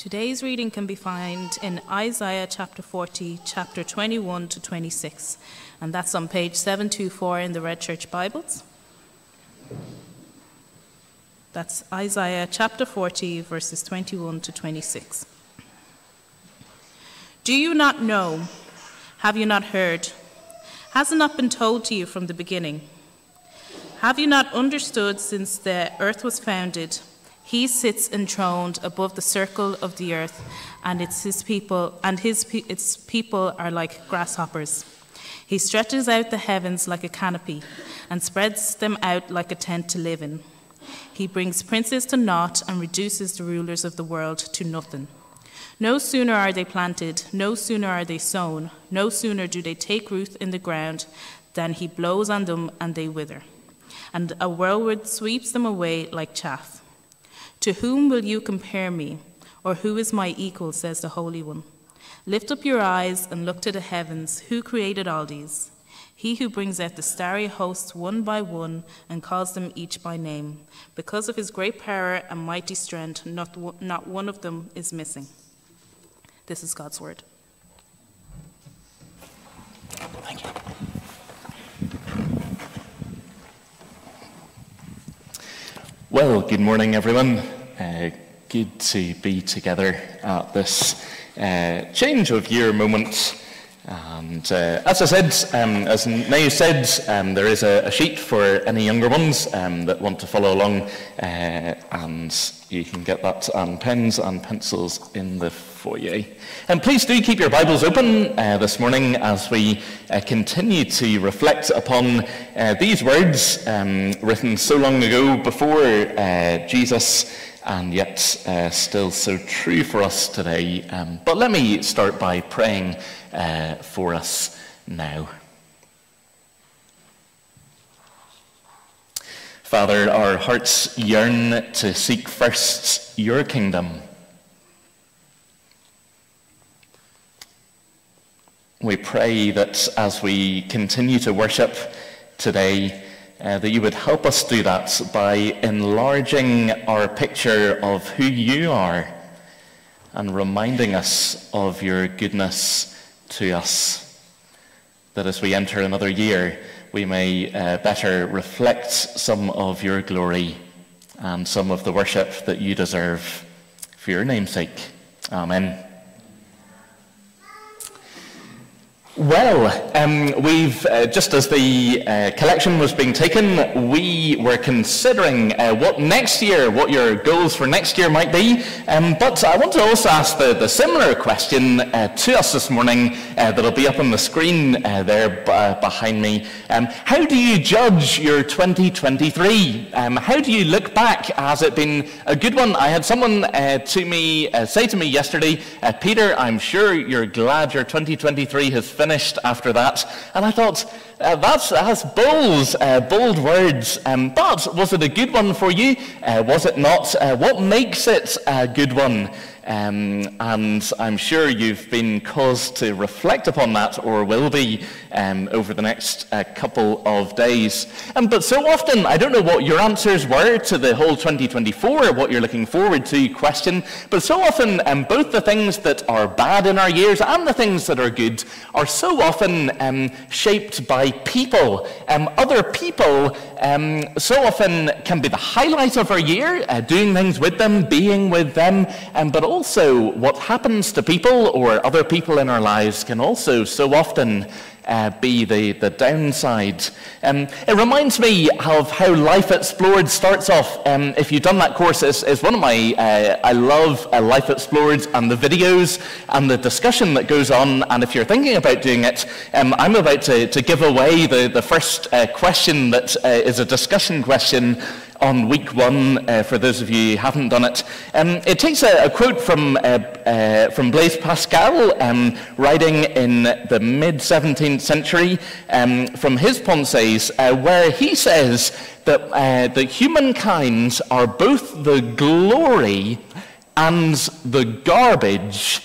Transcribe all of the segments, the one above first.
Today's reading can be found in Isaiah chapter 40, chapter 21 to 26, and that's on page 724 in the Red Church Bibles. That's Isaiah chapter 40, verses 21 to 26. Do you not know? Have you not heard? Has it not been told to you from the beginning? Have you not understood since the earth was founded? He sits enthroned above the circle of the earth, and it's his people, and his its people are like grasshoppers. He stretches out the heavens like a canopy, and spreads them out like a tent to live in. He brings princes to naught and reduces the rulers of the world to nothing. No sooner are they planted, no sooner are they sown, no sooner do they take root in the ground than he blows on them and they wither. And a whirlwind sweeps them away like chaff. To whom will you compare me? Or who is my equal, says the Holy One? Lift up your eyes and look to the heavens. Who created all these? He who brings out the starry hosts one by one and calls them each by name. Because of his great power and mighty strength, not, not one of them is missing. This is God's word. Well, good morning, everyone. Uh, good to be together at this uh, change of year moment. And uh, as I said, um, as Nay said, um, there is a, a, sheet for any younger ones um, that want to follow along, uh, and you can get that and pens and pencils in the foyer. And please do keep your Bibles open uh, this morning as we uh, continue to reflect upon uh, these words um, written so long ago before uh, Jesus and yet uh, still so true for us today. Um, but let me start by praying uh, for us now. Father, our hearts yearn to seek first your kingdom. We pray that as we continue to worship today, uh, that you would help us do that by enlarging our picture of who you are and reminding us of your goodness to us. That as we enter another year, we may uh, better reflect some of your glory and some of the worship that you deserve for your namesake. Amen. Well, um, we've, uh, just as the uh, collection was being taken, we were considering uh, what next year, what your goals for next year might be. Um, but I want to also ask the, the similar question uh, to us this morning uh, that'll be up on the screen uh, there behind me. Um, how do you judge your 2023? Um, how do you look back? Has it been a good one? I had someone to me say to me yesterday, Peter, I'm sure you're glad your 2023 has finished after that. And I thought, uh, that's, that's bold, uh, bold words. Um, but was it a good one for you? Uh, was it not? Uh, what makes it a good one? Um, and I'm sure you've been caused to reflect upon that, or will be, um, over the next uh, couple of days. Um, but so often, I don't know what your answers were to the whole 2024, or what you're looking forward to question, but so often, um, both the things that are bad in our years and the things that are good are so often um, shaped by people. Um, other people so often can be the highlight of our year, uh, doing things with them, being with them, but also also, what happens to people or other people in our lives can also so often uh, be the, the downside. Um, it reminds me of how Life Explored starts off. Um, if you've done that course, it's, it's one of my, uh, I love uh, Life Explored and the videos and the discussion that goes on. And if you're thinking about doing it, um, I'm about to, to give away the, the first uh, question that uh, is a discussion question on week one, uh, for those of you who haven't done it. Um, it takes a, a quote from, uh, uh, from Blaise Pascal, um, writing in the mid 17th century, um, from his Pensées, uh, where he says that, uh, that humankind are both the glory and the garbage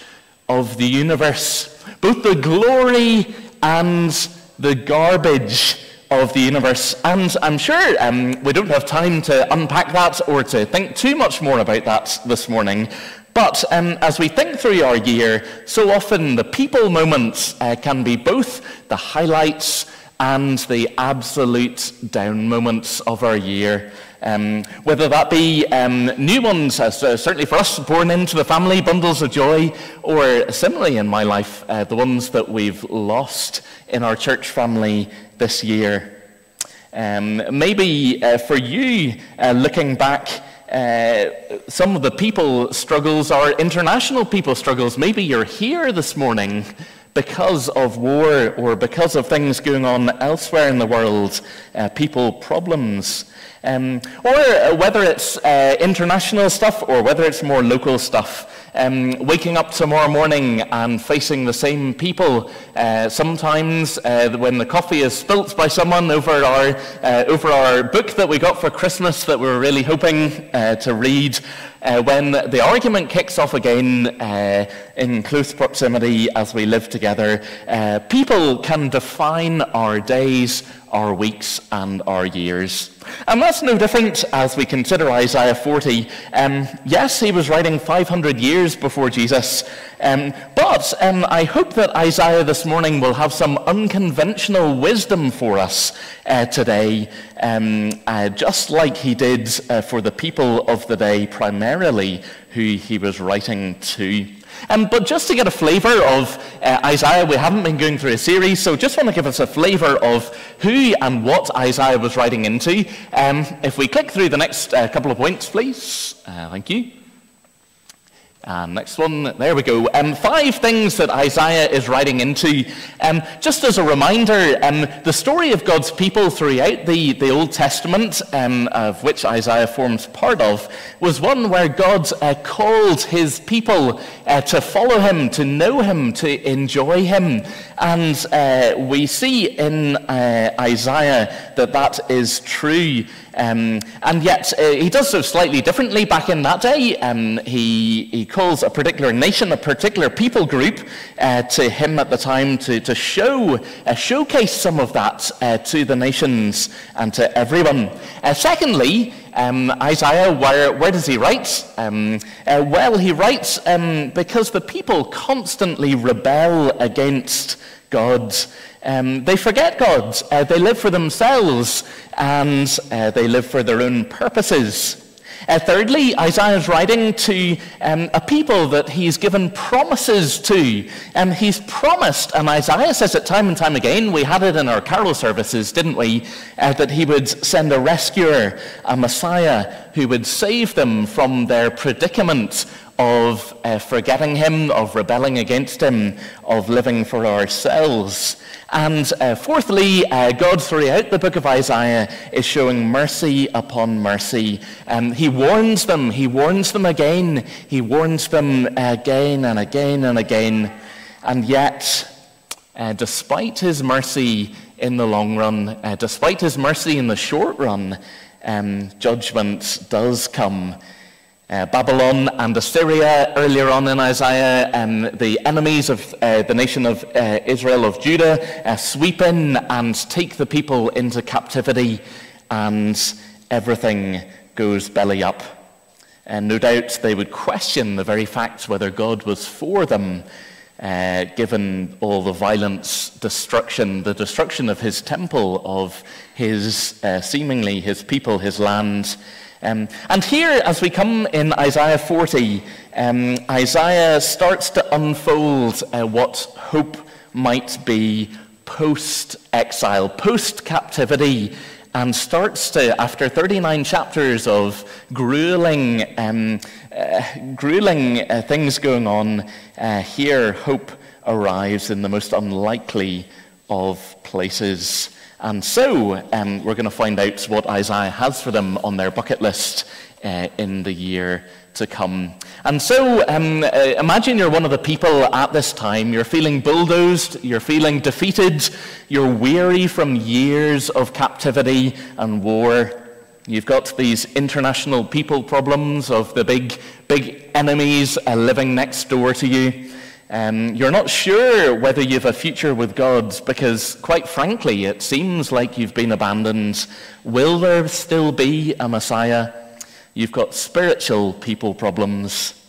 of the universe. Both the glory and the garbage of the universe. And I'm sure um, we don't have time to unpack that or to think too much more about that this morning. But um, as we think through our year, so often the people moments uh, can be both the highlights and the absolute down moments of our year. Um, whether that be um, new ones, uh, certainly for us, born into the family, bundles of joy, or similarly in my life, uh, the ones that we've lost in our church family this year. Um, maybe uh, for you, uh, looking back, uh, some of the people struggles are international people struggles. Maybe you're here this morning because of war or because of things going on elsewhere in the world, uh, people problems. Um, or uh, whether it's uh, international stuff or whether it's more local stuff. Um, waking up tomorrow morning and facing the same people. Uh, sometimes uh, when the coffee is spilt by someone over our, uh, over our book that we got for Christmas that we were really hoping uh, to read, uh, when the argument kicks off again uh, in close proximity as we live together, uh, people can define our days, our weeks, and our years. And that's no different as we consider Isaiah 40. Um, yes, he was writing 500 years before Jesus, um, but um, I hope that Isaiah this morning will have some unconventional wisdom for us uh, today, um, uh, just like he did uh, for the people of the day, primarily who he was writing to. Um, but just to get a flavour of uh, Isaiah, we haven't been going through a series, so just want to give us a flavour of who and what Isaiah was writing into. Um, if we click through the next uh, couple of points, please. Uh, thank you. And next one, there we go. Um, five things that Isaiah is writing into. Um, just as a reminder, um, the story of God's people throughout the, the Old Testament, um, of which Isaiah forms part of, was one where God uh, called his people uh, to follow him, to know him, to enjoy him. And uh, we see in uh, Isaiah that that is true. Um, and yet, uh, he does so slightly differently back in that day. Um, he, he calls a particular nation, a particular people group uh, to him at the time to, to show, uh, showcase some of that uh, to the nations and to everyone. Uh, secondly, um, Isaiah, where, where, does he write? Um, uh, well, he writes um, because the people constantly rebel against God. Um, they forget God. Uh, they live for themselves and uh, they live for their own purposes. Uh, thirdly, Isaiah is writing to um, a people that he's given promises to. And um, he's promised, and Isaiah says it time and time again, we had it in our carol services, didn't we, uh, that he would send a rescuer, a Messiah, who would save them from their predicament of uh, forgetting him, of rebelling against him, of living for ourselves. And uh, fourthly, uh, God throughout the book of Isaiah is showing mercy upon mercy. Um, he warns them, he warns them again, he warns them again and again and again. And yet, uh, despite his mercy in the long run, uh, despite his mercy in the short run, um, judgment does come uh, Babylon and Assyria earlier on in Isaiah, um, the enemies of uh, the nation of uh, Israel, of Judah, uh, sweep in and take the people into captivity, and everything goes belly up. And no doubt they would question the very fact whether God was for them, uh, given all the violence, destruction, the destruction of his temple, of his seemingly his people, his land. Um, and here, as we come in Isaiah 40, um, Isaiah starts to unfold uh, what hope might be post exile, post captivity, and starts to, after 39 chapters of grueling, um, uh, grueling uh, things going on, uh, here hope arrives in the most unlikely of places. And so um, we're going to find out what Isaiah has for them on their bucket list uh, in the year to come. And so um, uh, imagine you're one of the people at this time. You're feeling bulldozed, you're feeling defeated, you're weary from years of captivity and war. You've got these international people problems of the big, big enemies uh, living next door to you. Um, you're not sure whether you have a future with God because, quite frankly, it seems like you've been abandoned. Will there still be a Messiah? You've got spiritual people problems.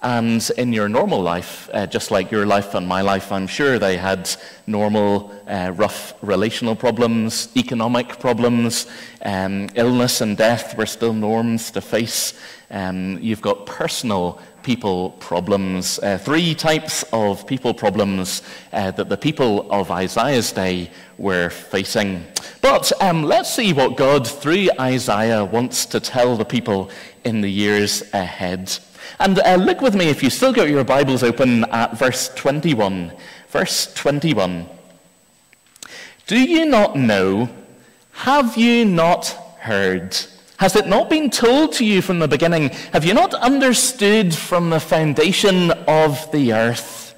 And in your normal life, uh, just like your life and my life, I'm sure they had normal, uh, rough relational problems, economic problems, um, illness and death were still norms to face. Um, you've got personal people problems, uh, three types of people problems uh, that the people of Isaiah's day were facing. But um, let's see what God, through Isaiah, wants to tell the people in the years ahead. And uh, look with me, if you still got your Bibles open, at verse 21. Verse 21. Do you not know? Have you not heard? Has it not been told to you from the beginning? Have you not understood from the foundation of the earth?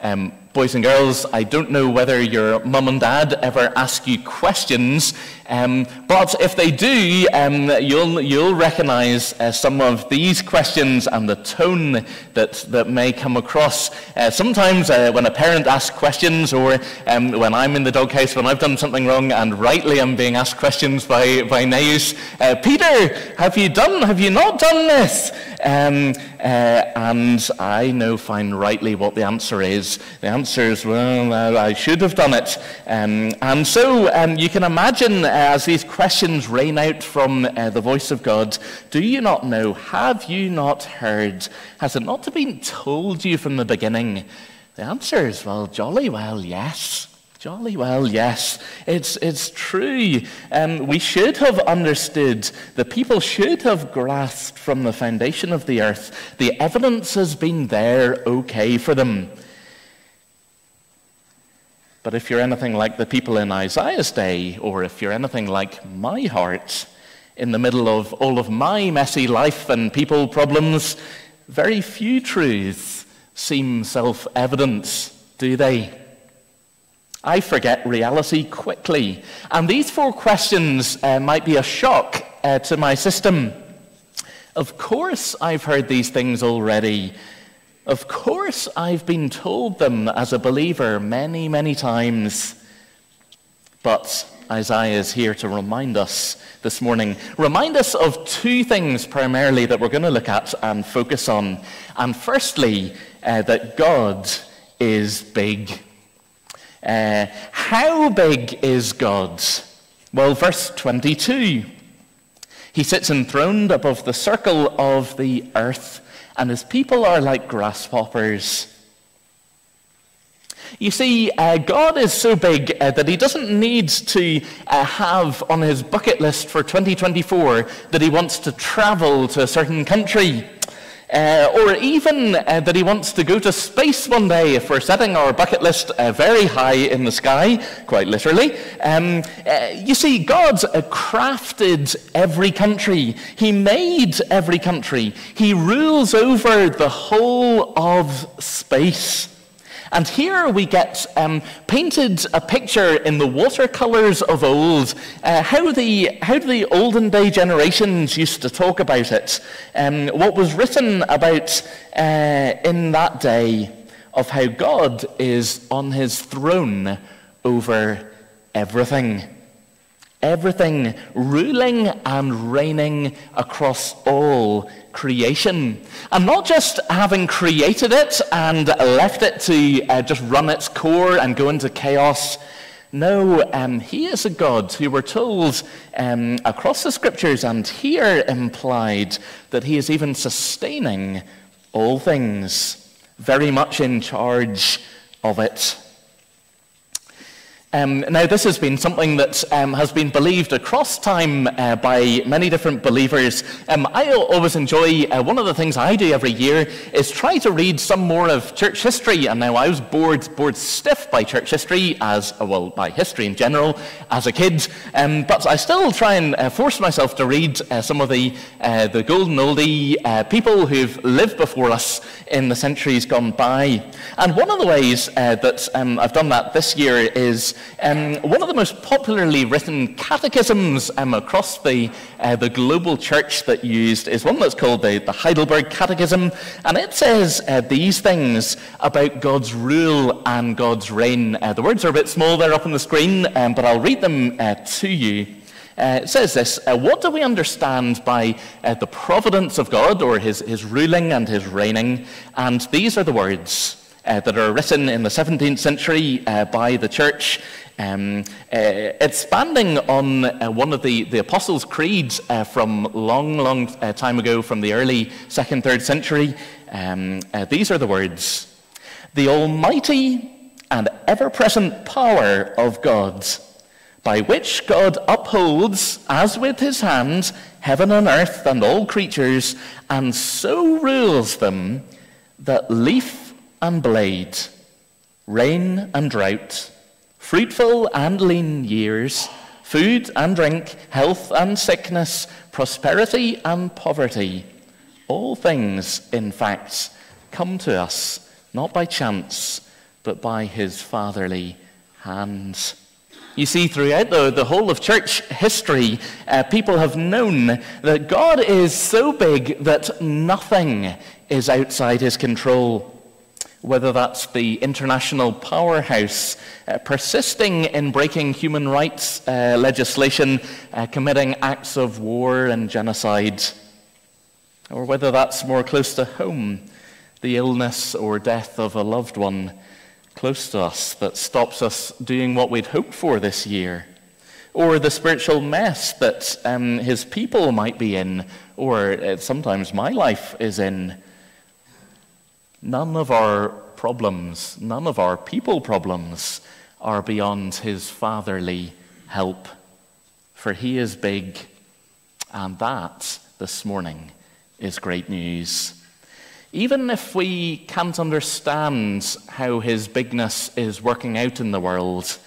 Um, boys and girls, I don't know whether your mum and dad ever ask you questions, um, but if they do, um, you'll, you'll recognize uh, some of these questions and the tone that, that may come across. Uh, sometimes uh, when a parent asks questions, or um, when I'm in the doghouse, when I've done something wrong, and rightly I'm being asked questions by, by Naus, uh, Peter, have you done, have you not done this? Um, uh, and I know fine rightly what the answer is. The answer is, well, I should have done it. Um, and so um, you can imagine as these questions rain out from uh, the voice of God, do you not know? Have you not heard? Has it not been told you from the beginning? The answer is, well, jolly well, yes. Jolly well, yes. It's, it's true. Um, we should have understood, the people should have grasped from the foundation of the earth. The evidence has been there okay for them. But if you're anything like the people in Isaiah's day, or if you're anything like my heart, in the middle of all of my messy life and people problems, very few truths seem self evident, do they? I forget reality quickly. And these four questions uh, might be a shock uh, to my system. Of course, I've heard these things already. Of course, I've been told them as a believer many, many times. But Isaiah is here to remind us this morning. Remind us of two things primarily that we're going to look at and focus on. And firstly, uh, that God is big. Uh, how big is God? Well, verse 22. He sits enthroned above the circle of the earth, and his people are like grasshoppers. You see, uh, God is so big uh, that he doesn't need to uh, have on his bucket list for 2024 that he wants to travel to a certain country. Uh, or even uh, that he wants to go to space one day if we're setting our bucket list uh, very high in the sky, quite literally. Um, uh, you see, God's uh, crafted every country, He made every country, He rules over the whole of space. And here we get um, painted a picture in the watercolors of old, uh, how, the, how the olden day generations used to talk about it, um, what was written about uh, in that day of how God is on his throne over everything everything ruling and reigning across all creation. And not just having created it and left it to uh, just run its core and go into chaos. No, um, he is a God who we're told um, across the scriptures and here implied that he is even sustaining all things, very much in charge of it. Um, now, this has been something that um, has been believed across time uh, by many different believers. Um, I always enjoy, uh, one of the things I do every year is try to read some more of church history. And now I was bored, bored stiff by church history, as uh, well, by history in general, as a kid. Um, but I still try and uh, force myself to read uh, some of the, uh, the golden oldie people who've lived before us in the centuries gone by. And one of the ways that um, I've done that this year is um, one of the most popularly written catechisms um, across the, uh, the global church that used is one that's called the, the Heidelberg Catechism, and it says uh, these things about God's rule and God's reign. Uh, the words are a bit small there up on the screen, um, but I'll read them uh, to you. Uh, it says this uh, What do we understand by uh, the providence of God, or his, his ruling and his reigning? And these are the words that are written in the 17th century uh, by the church. Um, uh, expanding on one of the, the Apostles' creeds from long, long time ago, from the early second, third century, um, these are the words The Almighty and ever present power of God by which God upholds, as with his hand, heaven and earth and all creatures, and so rules them that leaf and blade, rain and drought, fruitful and lean years, food and drink, health and sickness, prosperity and poverty, all things, in fact, come to us not by chance, but by his fatherly hand. You see, throughout the, the whole of church history, uh, people have known that God is so big that nothing is outside his control. Whether that's the international powerhouse uh, persisting in breaking human rights uh, legislation, uh, committing acts of war and genocide, or whether that's more close to home, the illness or death of a loved one close to us that stops us doing what we'd hoped for this year, or the spiritual mess that um, his people might be in, or uh, sometimes my life is in. None of our problems, none of our people problems are beyond his fatherly help, for he is big, and that this morning is great news. Even if we can't understand how his bigness is working out in the world,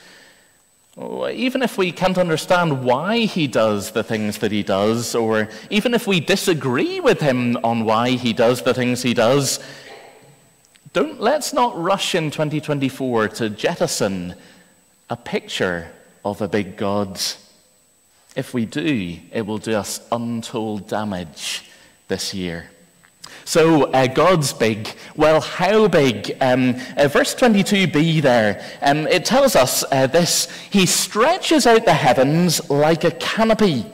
even if we can't understand why he does the things that he does, or even if we disagree with him on why he does the things he does, don't, let's not rush in 2024 to jettison a picture of a big God. If we do, it will do us untold damage this year. So uh, God's big. Well, how big? Um, uh, verse 22b there, um, it tells us uh, this He stretches out the heavens like a canopy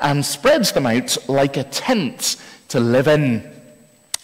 and spreads them out like a tent to live in.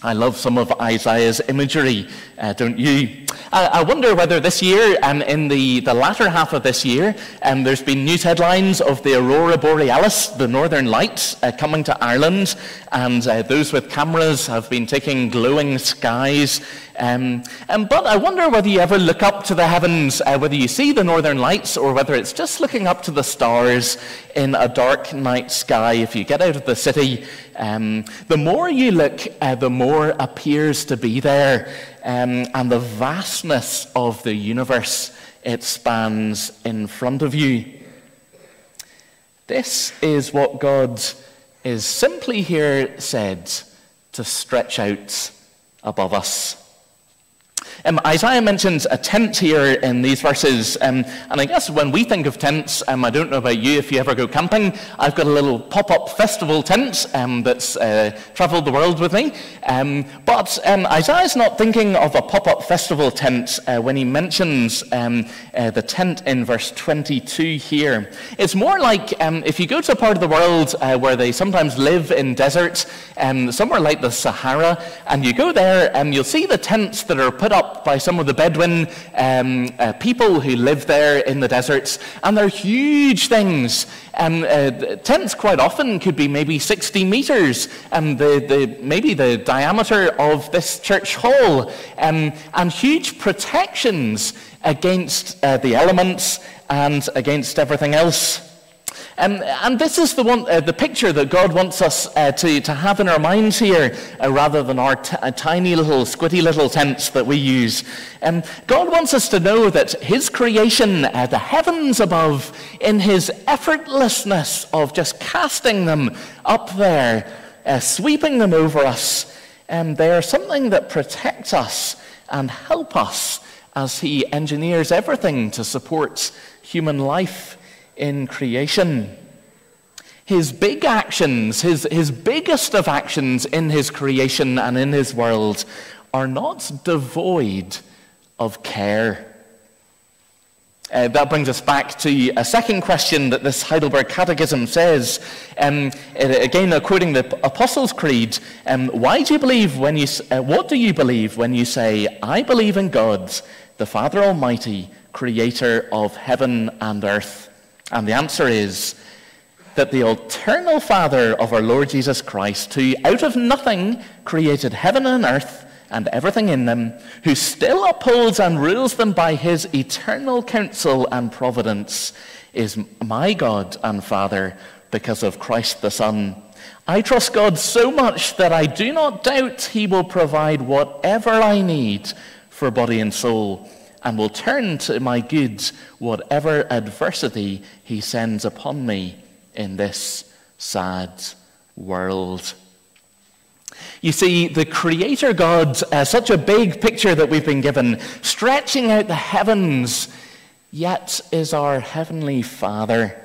I love some of Isaiah's imagery, uh, don't you? I, I, wonder whether this year, and in the, the latter half of this year, um, there's been news headlines of the Aurora Borealis, the northern lights, uh, coming to Ireland, and uh, those with cameras have been taking glowing skies um, um, but I wonder whether you ever look up to the heavens, uh, whether you see the northern lights, or whether it's just looking up to the stars in a dark night sky. If you get out of the city, um, the more you look, uh, the more appears to be there, um, and the vastness of the universe it spans in front of you. This is what God is simply here said to stretch out above us. Um, Isaiah mentions a tent here in these verses, um, and I guess when we think of tents, um, I don't know about you if you ever go camping, I've got a little pop up festival tent um, that's uh, traveled the world with me. Um, but um, Isaiah's not thinking of a pop up festival tent uh, when he mentions uh, the tent in verse 22 here. It's more like if you go to a part of the world uh, where they sometimes live in deserts, somewhere like the Sahara, and you go there and you'll see the tents that are put up by some of the Bedouin um, uh, people who live there in the deserts, and they're huge things. Um, uh, tents quite often could be maybe 60 meters, and the, the, maybe the diameter of this church hall, um, and huge protections against uh, the elements and against everything else. Um, and this is the, one, uh, the picture that God wants us uh, to, to have in our minds here, uh, rather than our uh, tiny little, squitty little tents that we use. Um, God wants us to know that His creation, uh, the heavens above, in His effortlessness of just casting them up there, uh, sweeping them over us, um, they are something that protect us and help us as He engineers everything to support human life in creation. His big actions, his, his biggest of actions in his creation and in his world, are not devoid of care. Uh, that brings us back to a second question that this Heidelberg Catechism says. Um, again, quoting the Apostles' Creed, um, why do you believe when you, uh, what do you believe when you say, I believe in God, the Father Almighty, creator of heaven and earth? And the answer is that the eternal Father of our Lord Jesus Christ, who out of nothing created heaven and earth, and everything in them, who still upholds and rules them by his eternal counsel and providence, is my God and Father because of Christ the Son. I trust God so much that I do not doubt he will provide whatever I need for body and soul and will turn to my goods whatever adversity he sends upon me in this sad world. You see, the Creator God, uh, such a big picture that we've been given, stretching out the heavens, yet is our Heavenly Father.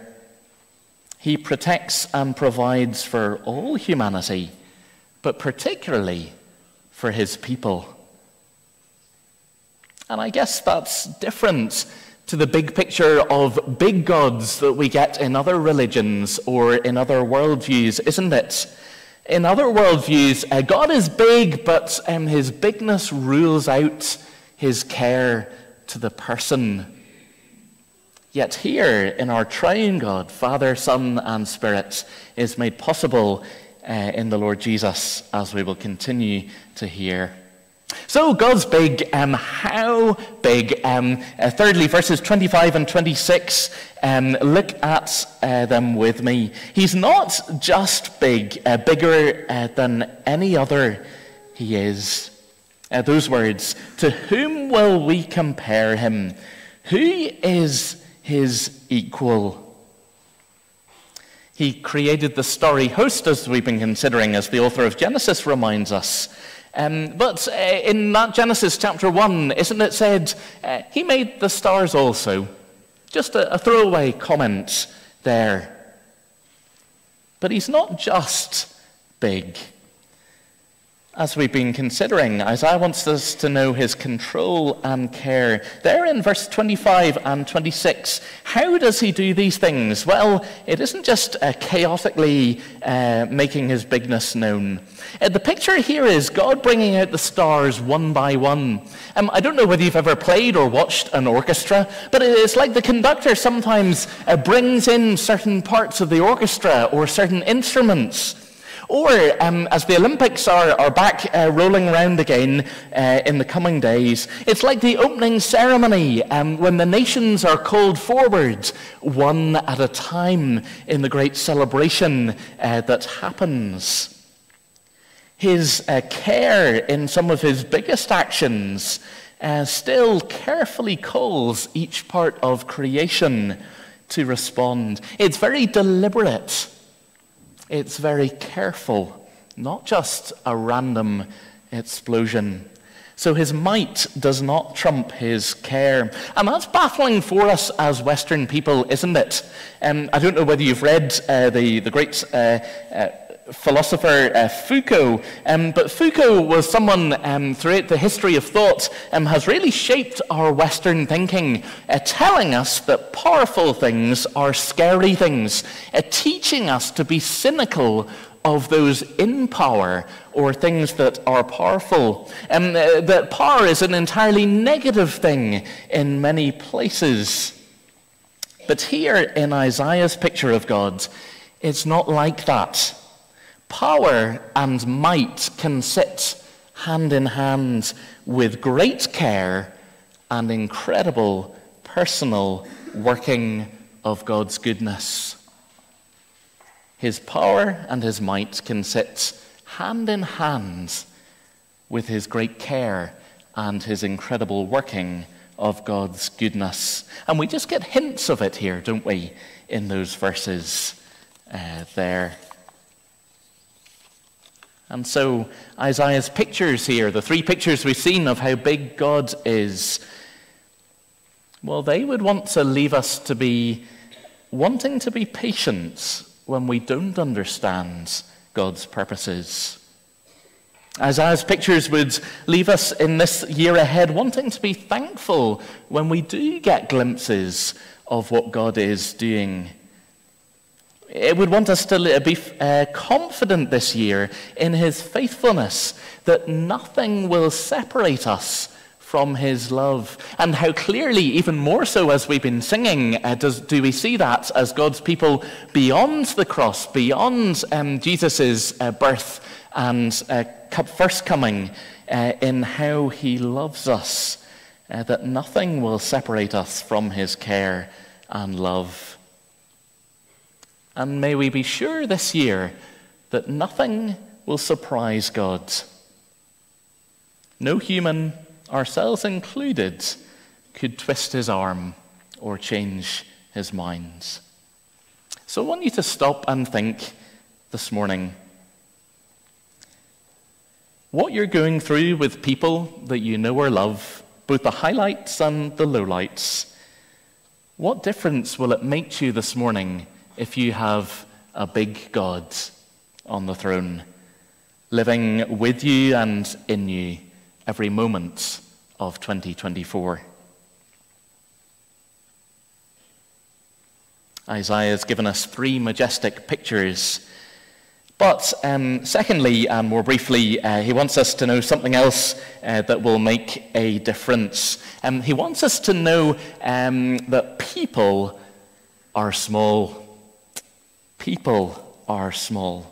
He protects and provides for all humanity, but particularly for His people. And I guess that's different to the big picture of big gods that we get in other religions or in other worldviews, isn't it? In other worldviews, uh, God is big, but um, his bigness rules out his care to the person. Yet here, in our triune God, Father, Son, and Spirit, is made possible uh, in the Lord Jesus, as we will continue to hear. So God's big. Um, how big? Um, uh, thirdly, verses 25 and 26. Um, look at uh, them with me. He's not just big, uh, bigger uh, than any other. He is. Uh, those words. To whom will we compare him? Who is his equal? He created the starry host, as we've been considering, as the author of Genesis reminds us. Um, but uh, in Genesis chapter 1, isn't it said, uh, He made the stars also? Just a, a throwaway comment there. But He's not just big as we've been considering. Isaiah wants us to know his control and care. There in verse 25 and 26, how does he do these things? Well, it isn't just uh, chaotically uh, making his bigness known. Uh, the picture here is God bringing out the stars one by one. Um, I don't know whether you've ever played or watched an orchestra, but it's like the conductor sometimes uh, brings in certain parts of the orchestra or certain instruments. Or um, as the Olympics are, are back uh, rolling around again uh, in the coming days, it's like the opening ceremony um, when the nations are called forward one at a time in the great celebration uh, that happens. His uh, care in some of his biggest actions uh, still carefully calls each part of creation to respond. It's very deliberate. It's very careful, not just a random explosion. So his might does not trump his care. And that's baffling for us as Western people, isn't it? Um, I don't know whether you've read uh, the, the great uh, uh, philosopher uh, Foucault. Um, but Foucault was someone um, throughout the history of thought um, has really shaped our Western thinking, uh, telling us that powerful things are scary things, uh, teaching us to be cynical of those in power or things that are powerful. Um, uh, that power is an entirely negative thing in many places. But here in Isaiah's picture of God, it's not like that. Power and might can sit hand in hand with great care and incredible personal working of God's goodness. His power and his might can sit hand in hand with his great care and his incredible working of God's goodness. And we just get hints of it here, don't we, in those verses uh, there. And so Isaiah's pictures here, the three pictures we've seen of how big God is, well, they would want to leave us to be wanting to be patient when we don't understand God's purposes. Isaiah's pictures would leave us in this year ahead wanting to be thankful when we do get glimpses of what God is doing. It would want us to be uh, confident this year in his faithfulness, that nothing will separate us from his love. And how clearly, even more so as we've been singing, uh, does, do we see that as God's people beyond the cross, beyond um, Jesus' uh, birth and uh, first coming, uh, in how he loves us, that nothing will separate us from his care and love. And may we be sure this year that nothing will surprise God. No human ourselves included, could twist his arm or change his mind. So I want you to stop and think this morning what you're going through with people that you know or love, both the highlights and the lowlights. What difference will it make to you this morning if you have a big God on the throne, living with you and in you? every moment of 2024. Isaiah has given us three majestic pictures. But um, secondly, and more briefly, uh, he wants us to know something else uh, that will make a difference. Um, he wants us to know um, that people are small. People are small.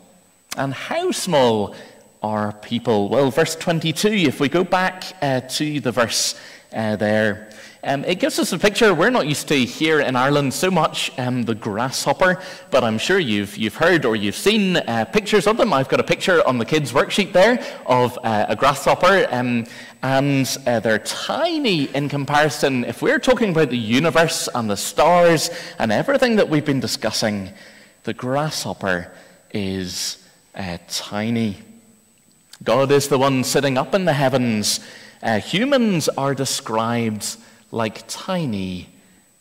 And how small are people. Well, verse 22, if we go back uh, to the verse uh, there, um, it gives us a picture. We're not used to here in Ireland so much um, the grasshopper, but I'm sure you've, you've heard or you've seen uh, pictures of them. I've got a picture on the kids' worksheet there of uh, a grasshopper, um, and uh, they're tiny in comparison. If we're talking about the universe and the stars and everything that we've been discussing, the grasshopper is uh, tiny. God is the one sitting up in the heavens. Uh, humans are described like tiny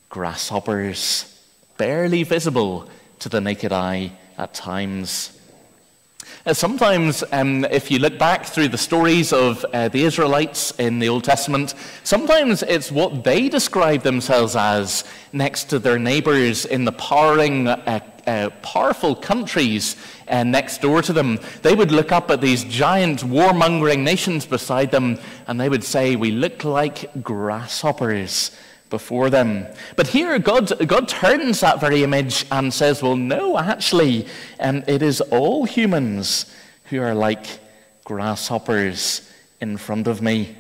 grasshoppers, barely visible to the naked eye at times. Uh, sometimes, um, if you look back through the stories of uh, the Israelites in the Old Testament, sometimes it's what they describe themselves as next to their neighbors in the powering, uh, uh powerful countries uh, next door to them. They would look up at these giant warmongering nations beside them and they would say, We look like grasshoppers before them. But here, God, God turns that very image and says, Well, no, actually, um, it is all humans who are like grasshoppers in front of me.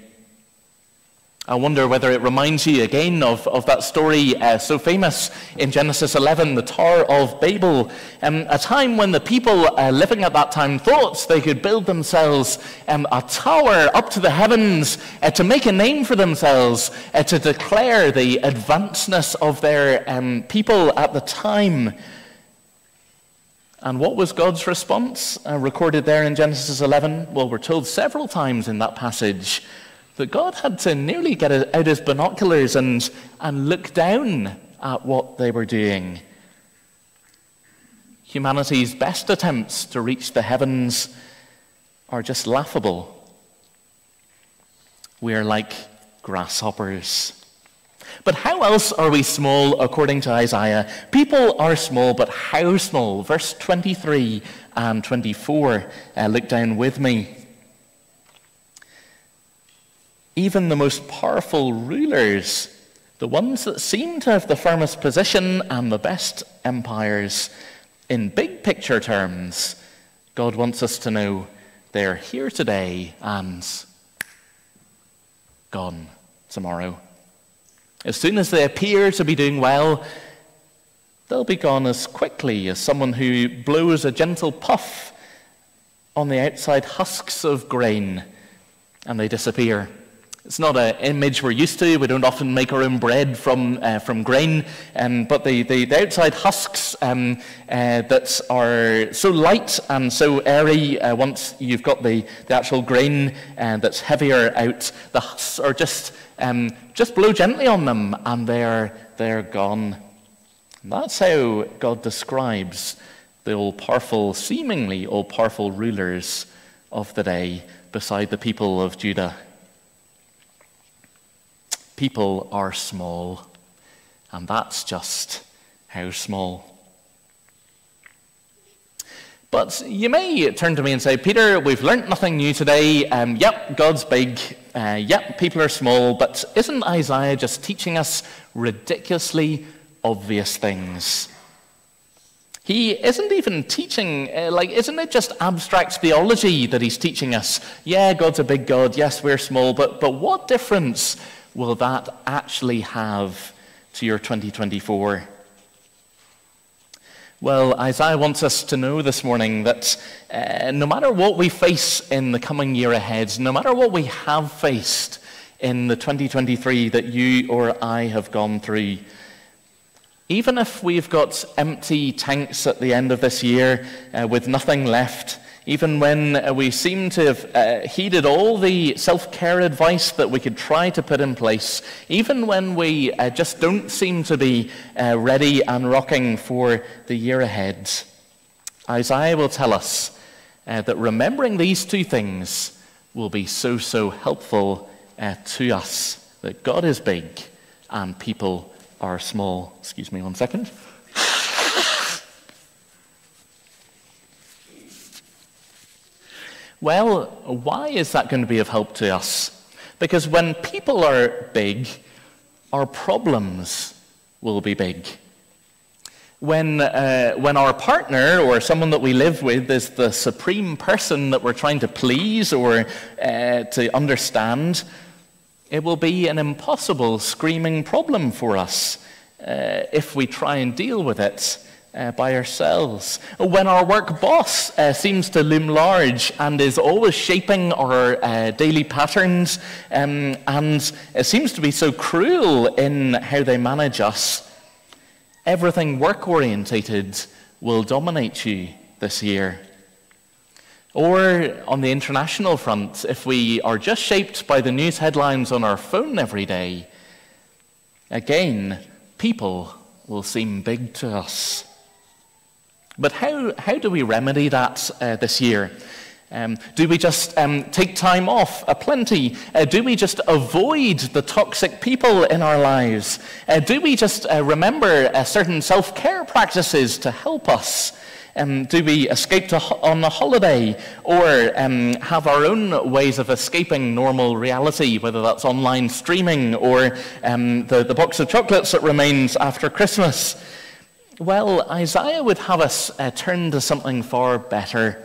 I wonder whether it reminds you again of, of that story uh, so famous in Genesis 11, the Tower of Babel, um, a time when the people uh, living at that time thought they could build themselves um, a tower up to the heavens uh, to make a name for themselves, uh, to declare the advancedness of their um, people at the time. And what was God's response uh, recorded there in Genesis 11? Well, we're told several times in that passage that God had to nearly get out his binoculars and, and look down at what they were doing. Humanity's best attempts to reach the heavens are just laughable. We are like grasshoppers. But how else are we small according to Isaiah? People are small, but how small? Verse 23 and 24. Uh, look down with me. Even the most powerful rulers, the ones that seem to have the firmest position and the best empires, in big picture terms, God wants us to know they're here today and gone tomorrow. As soon as they appear to be doing well, they'll be gone as quickly as someone who blows a gentle puff on the outside husks of grain and they disappear. It's not an image we're used to. We don't often make our own bread from, uh, from grain. Um, but the, the, the, outside husks um, uh, that are so light and so airy, uh, once you've got the, the actual grain uh, that's heavier out, the husks are just, um, just blow gently on them and they're, they're gone. that's how God describes the all powerful, seemingly all powerful rulers of the day beside the people of Judah. People are small, and that's just how small. But you may turn to me and say, Peter, we've learnt nothing new today. Um, yep, God's big. Uh, yep, people are small. But isn't Isaiah just teaching us ridiculously obvious things? He isn't even teaching, uh, like, isn't it just abstract theology that he's teaching us? Yeah, God's a big God. Yes, we're small. But, but what difference will that actually have to your 2024? Well, Isaiah wants us to know this morning that uh, no matter what we face in the coming year ahead, no matter what we have faced in the 2023 that you or I have gone through, even if we've got empty tanks at the end of this year uh, with nothing left, even when uh, we seem to have uh, heeded all the self care advice that we could try to put in place, even when we uh, just don't seem to be uh, ready and rocking for the year ahead, Isaiah will tell us uh, that remembering these two things will be so, so helpful uh, to us that God is big and people are small. Excuse me one second. Well, why is that going to be of help to us? Because when people are big, our problems will be big. When, uh, when our partner or someone that we live with is the supreme person that we're trying to please or uh, to understand, it will be an impossible, screaming problem for us uh, if we try and deal with it uh, by ourselves. When our work boss uh, seems to loom large and is always shaping our uh, daily patterns um, and seems to be so cruel in how they manage us, everything work orientated will dominate you this year. Or on the international front, if we are just shaped by the news headlines on our phone every day, again, people will seem big to us. But how, how do we remedy that uh, this year? Um, do we just um, take time off a plenty? Uh, do we just avoid the toxic people in our lives? Uh, do we just uh, remember uh, certain self care practices to help us? Um, do we escape ho- on a holiday or um, have our own ways of escaping normal reality, whether that's online streaming or um, the, the box of chocolates that remains after Christmas? Well, Isaiah would have us uh, turn to something far better.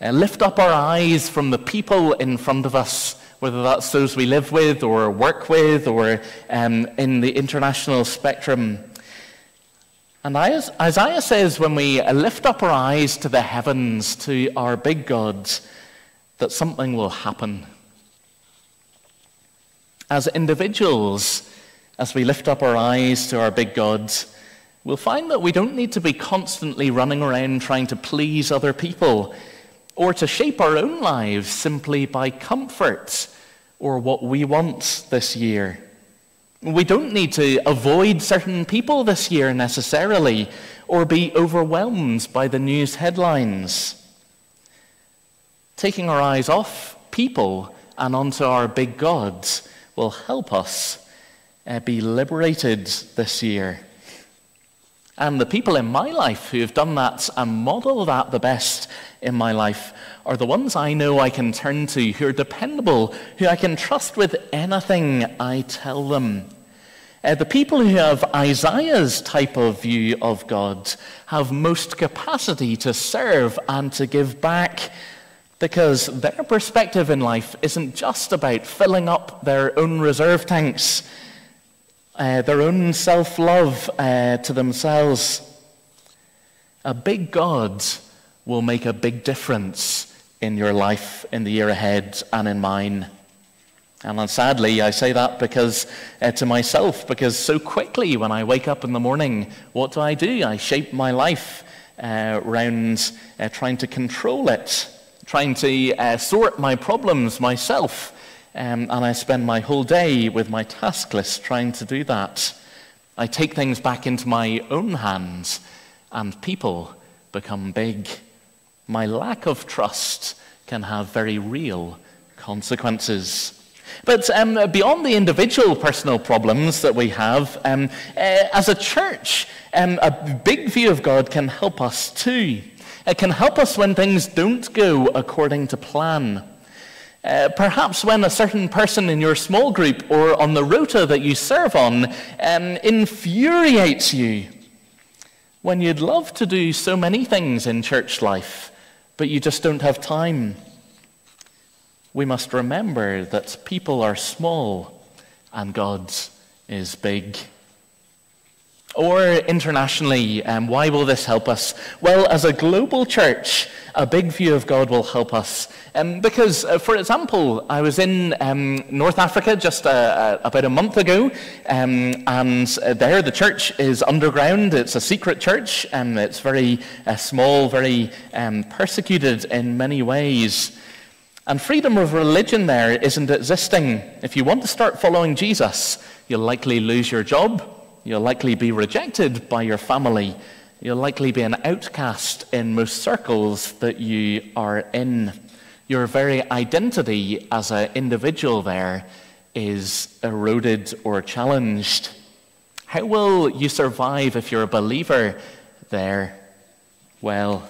Uh, lift up our eyes from the people in front of us, whether that's those we live with or work with or um, in the international spectrum. And Isaiah says when we uh, lift up our eyes to the heavens, to our big gods, that something will happen. As individuals, as we lift up our eyes to our big gods, we'll find that we don't need to be constantly running around trying to please other people or to shape our own lives simply by comfort or what we want this year. We don't need to avoid certain people this year necessarily or be overwhelmed by the news headlines. Taking our eyes off people and onto our big gods will help us uh, be liberated this year. And the people in my life who have done that and model that the best in my life are the ones I know I can turn to, who are dependable, who I can trust with anything I tell them. Uh, the people who have Isaiah's type of view of God have most capacity to serve and to give back because their perspective in life isn't just about filling up their own reserve tanks uh, their own self love uh, to themselves. A big God will make a big difference in your life in the year ahead and in mine. And sadly, I say that because uh, to myself, because so quickly when I wake up in the morning, what do I do? I shape my life uh, around uh, trying to control it, trying to uh, sort my problems myself. Um, and I spend my whole day with my task list trying to do that. I take things back into my own hands, and people become big. My lack of trust can have very real consequences. But um, beyond the individual personal problems that we have, um, uh, as a church, um, a big view of God can help us too. It can help us when things don't go according to plan. Uh, perhaps when a certain person in your small group or on the rota that you serve on um, infuriates you. When you'd love to do so many things in church life, but you just don't have time. We must remember that people are small and God is big. Or internationally, um, why will this help us? Well, as a global church, a big view of God will help us. Um, because, uh, for example, I was in um, North Africa just uh, about a month ago, um, and there the church is underground. It's a secret church, and it's very uh, small, very um, persecuted in many ways. And freedom of religion there isn't existing. If you want to start following Jesus, you'll likely lose your job You'll likely be rejected by your family. You'll likely be an outcast in most circles that you are in. Your very identity as an individual there is eroded or challenged. How will you survive if you're a believer there? Well,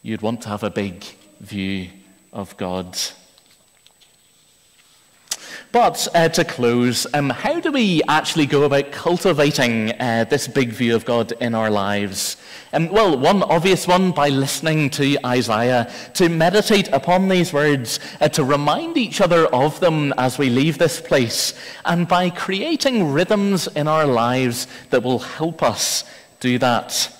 you'd want to have a big view of God. But uh, to close, um, how do we actually go about cultivating uh, this big view of God in our lives? Um, well, one obvious one by listening to Isaiah, to meditate upon these words, uh, to remind each other of them as we leave this place, and by creating rhythms in our lives that will help us do that.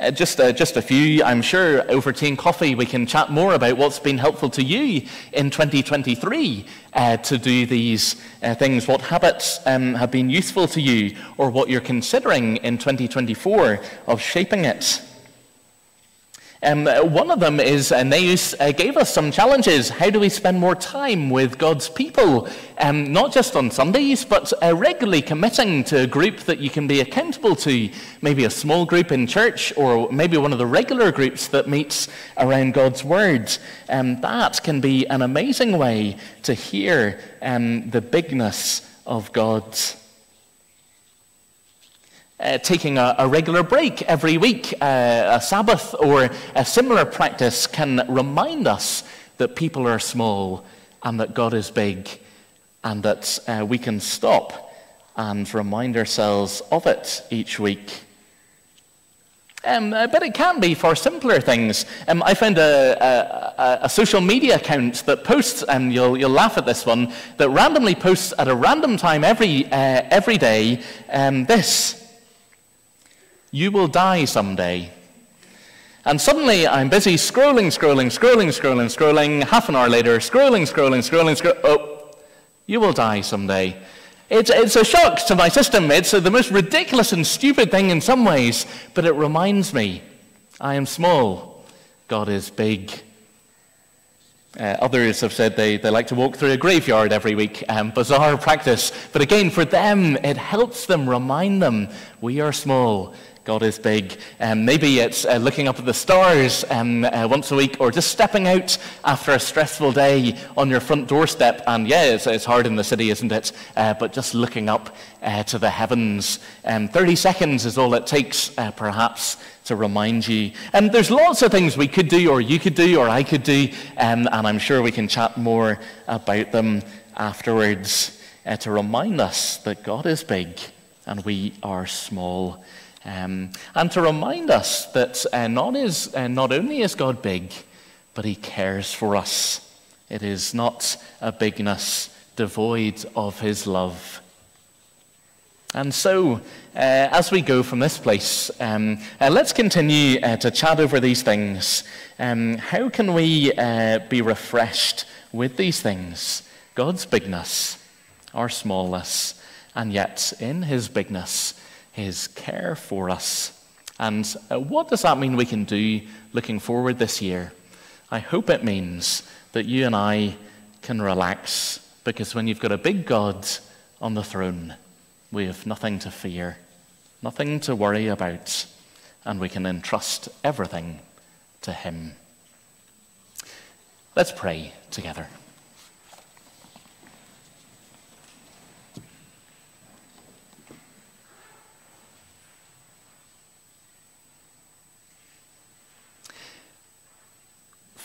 Uh, just, uh, just a few. I'm sure over tea and coffee we can chat more about what's been helpful to you in 2023 uh, to do these uh, things, what habits um, have been useful to you, or what you're considering in 2024 of shaping it. Um, one of them is uh, Neus uh, gave us some challenges. How do we spend more time with God's people? Um, not just on Sundays, but uh, regularly committing to a group that you can be accountable to. Maybe a small group in church, or maybe one of the regular groups that meets around God's Word. Um, that can be an amazing way to hear um, the bigness of God's uh, taking a, a, regular break every week, uh, a Sabbath, or a similar practice can remind us that people are small and that God is big, and that uh, we can stop and remind ourselves of it each week. Um, uh, but it can be for simpler things. Um, I found a, a, a, social media account that posts, and you'll, you'll laugh at this one, that randomly posts at a random time every, uh, every day um, this. You will die someday. And suddenly I'm busy scrolling, scrolling, scrolling, scrolling, scrolling. Half an hour later, scrolling, scrolling, scrolling, scrolling. Oh, you will die someday. It's, it's a shock to my system. It's the most ridiculous and stupid thing in some ways, but it reminds me I am small, God is big. Uh, others have said they, they like to walk through a graveyard every week. Um, bizarre practice. But again, for them, it helps them remind them we are small God is big. Um, maybe it's uh, looking up at the stars um, uh, once a week or just stepping out after a stressful day on your front doorstep. And yeah, it's, it's hard in the city, isn't it? Uh, but just looking up uh, to the heavens. Um, 30 seconds is all it takes, uh, perhaps, to remind you. And there's lots of things we could do, or you could do, or I could do. Um, and I'm sure we can chat more about them afterwards uh, to remind us that God is big and we are small. Um, and to remind us that uh, not, is, uh, not only is God big, but he cares for us. It is not a bigness devoid of his love. And so, uh, as we go from this place, um, uh, let's continue uh, to chat over these things. Um, how can we uh, be refreshed with these things? God's bigness, our smallness, and yet in his bigness, his care for us. And uh, what does that mean we can do looking forward this year? I hope it means that you and I can relax because when you've got a big God on the throne, we have nothing to fear, nothing to worry about, and we can entrust everything to Him. Let's pray together.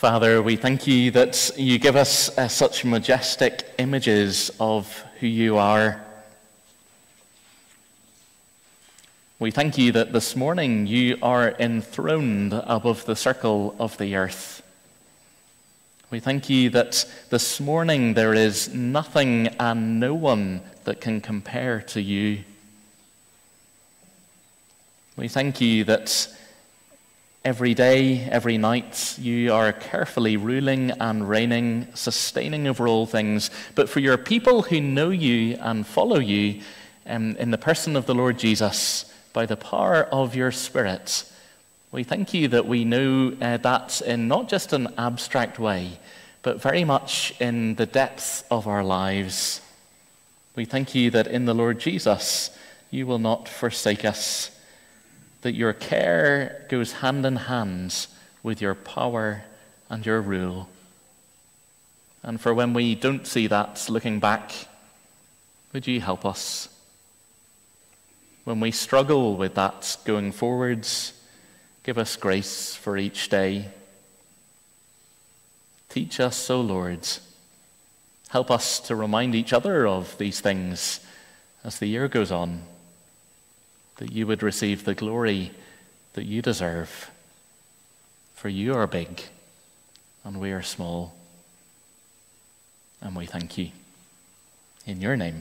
Father, we thank you that you give us uh, such majestic images of who you are. We thank you that this morning you are enthroned above the circle of the earth. We thank you that this morning there is nothing and no one that can compare to you. We thank you that Every day, every night, you are carefully ruling and reigning, sustaining over all things. But for your people who know you and follow you um, in the person of the Lord Jesus, by the power of your Spirit, we thank you that we know uh, that in not just an abstract way, but very much in the depth of our lives. We thank you that in the Lord Jesus, you will not forsake us that your care goes hand in hand with your power and your rule. And for when we don't see that looking back, would you help us? When we struggle with that going forwards, give us grace for each day. Teach us, O Lord. Help us to remind each other of these things as the year goes on that you would receive the glory that you deserve. For you are big and we are small. And we thank you. In your name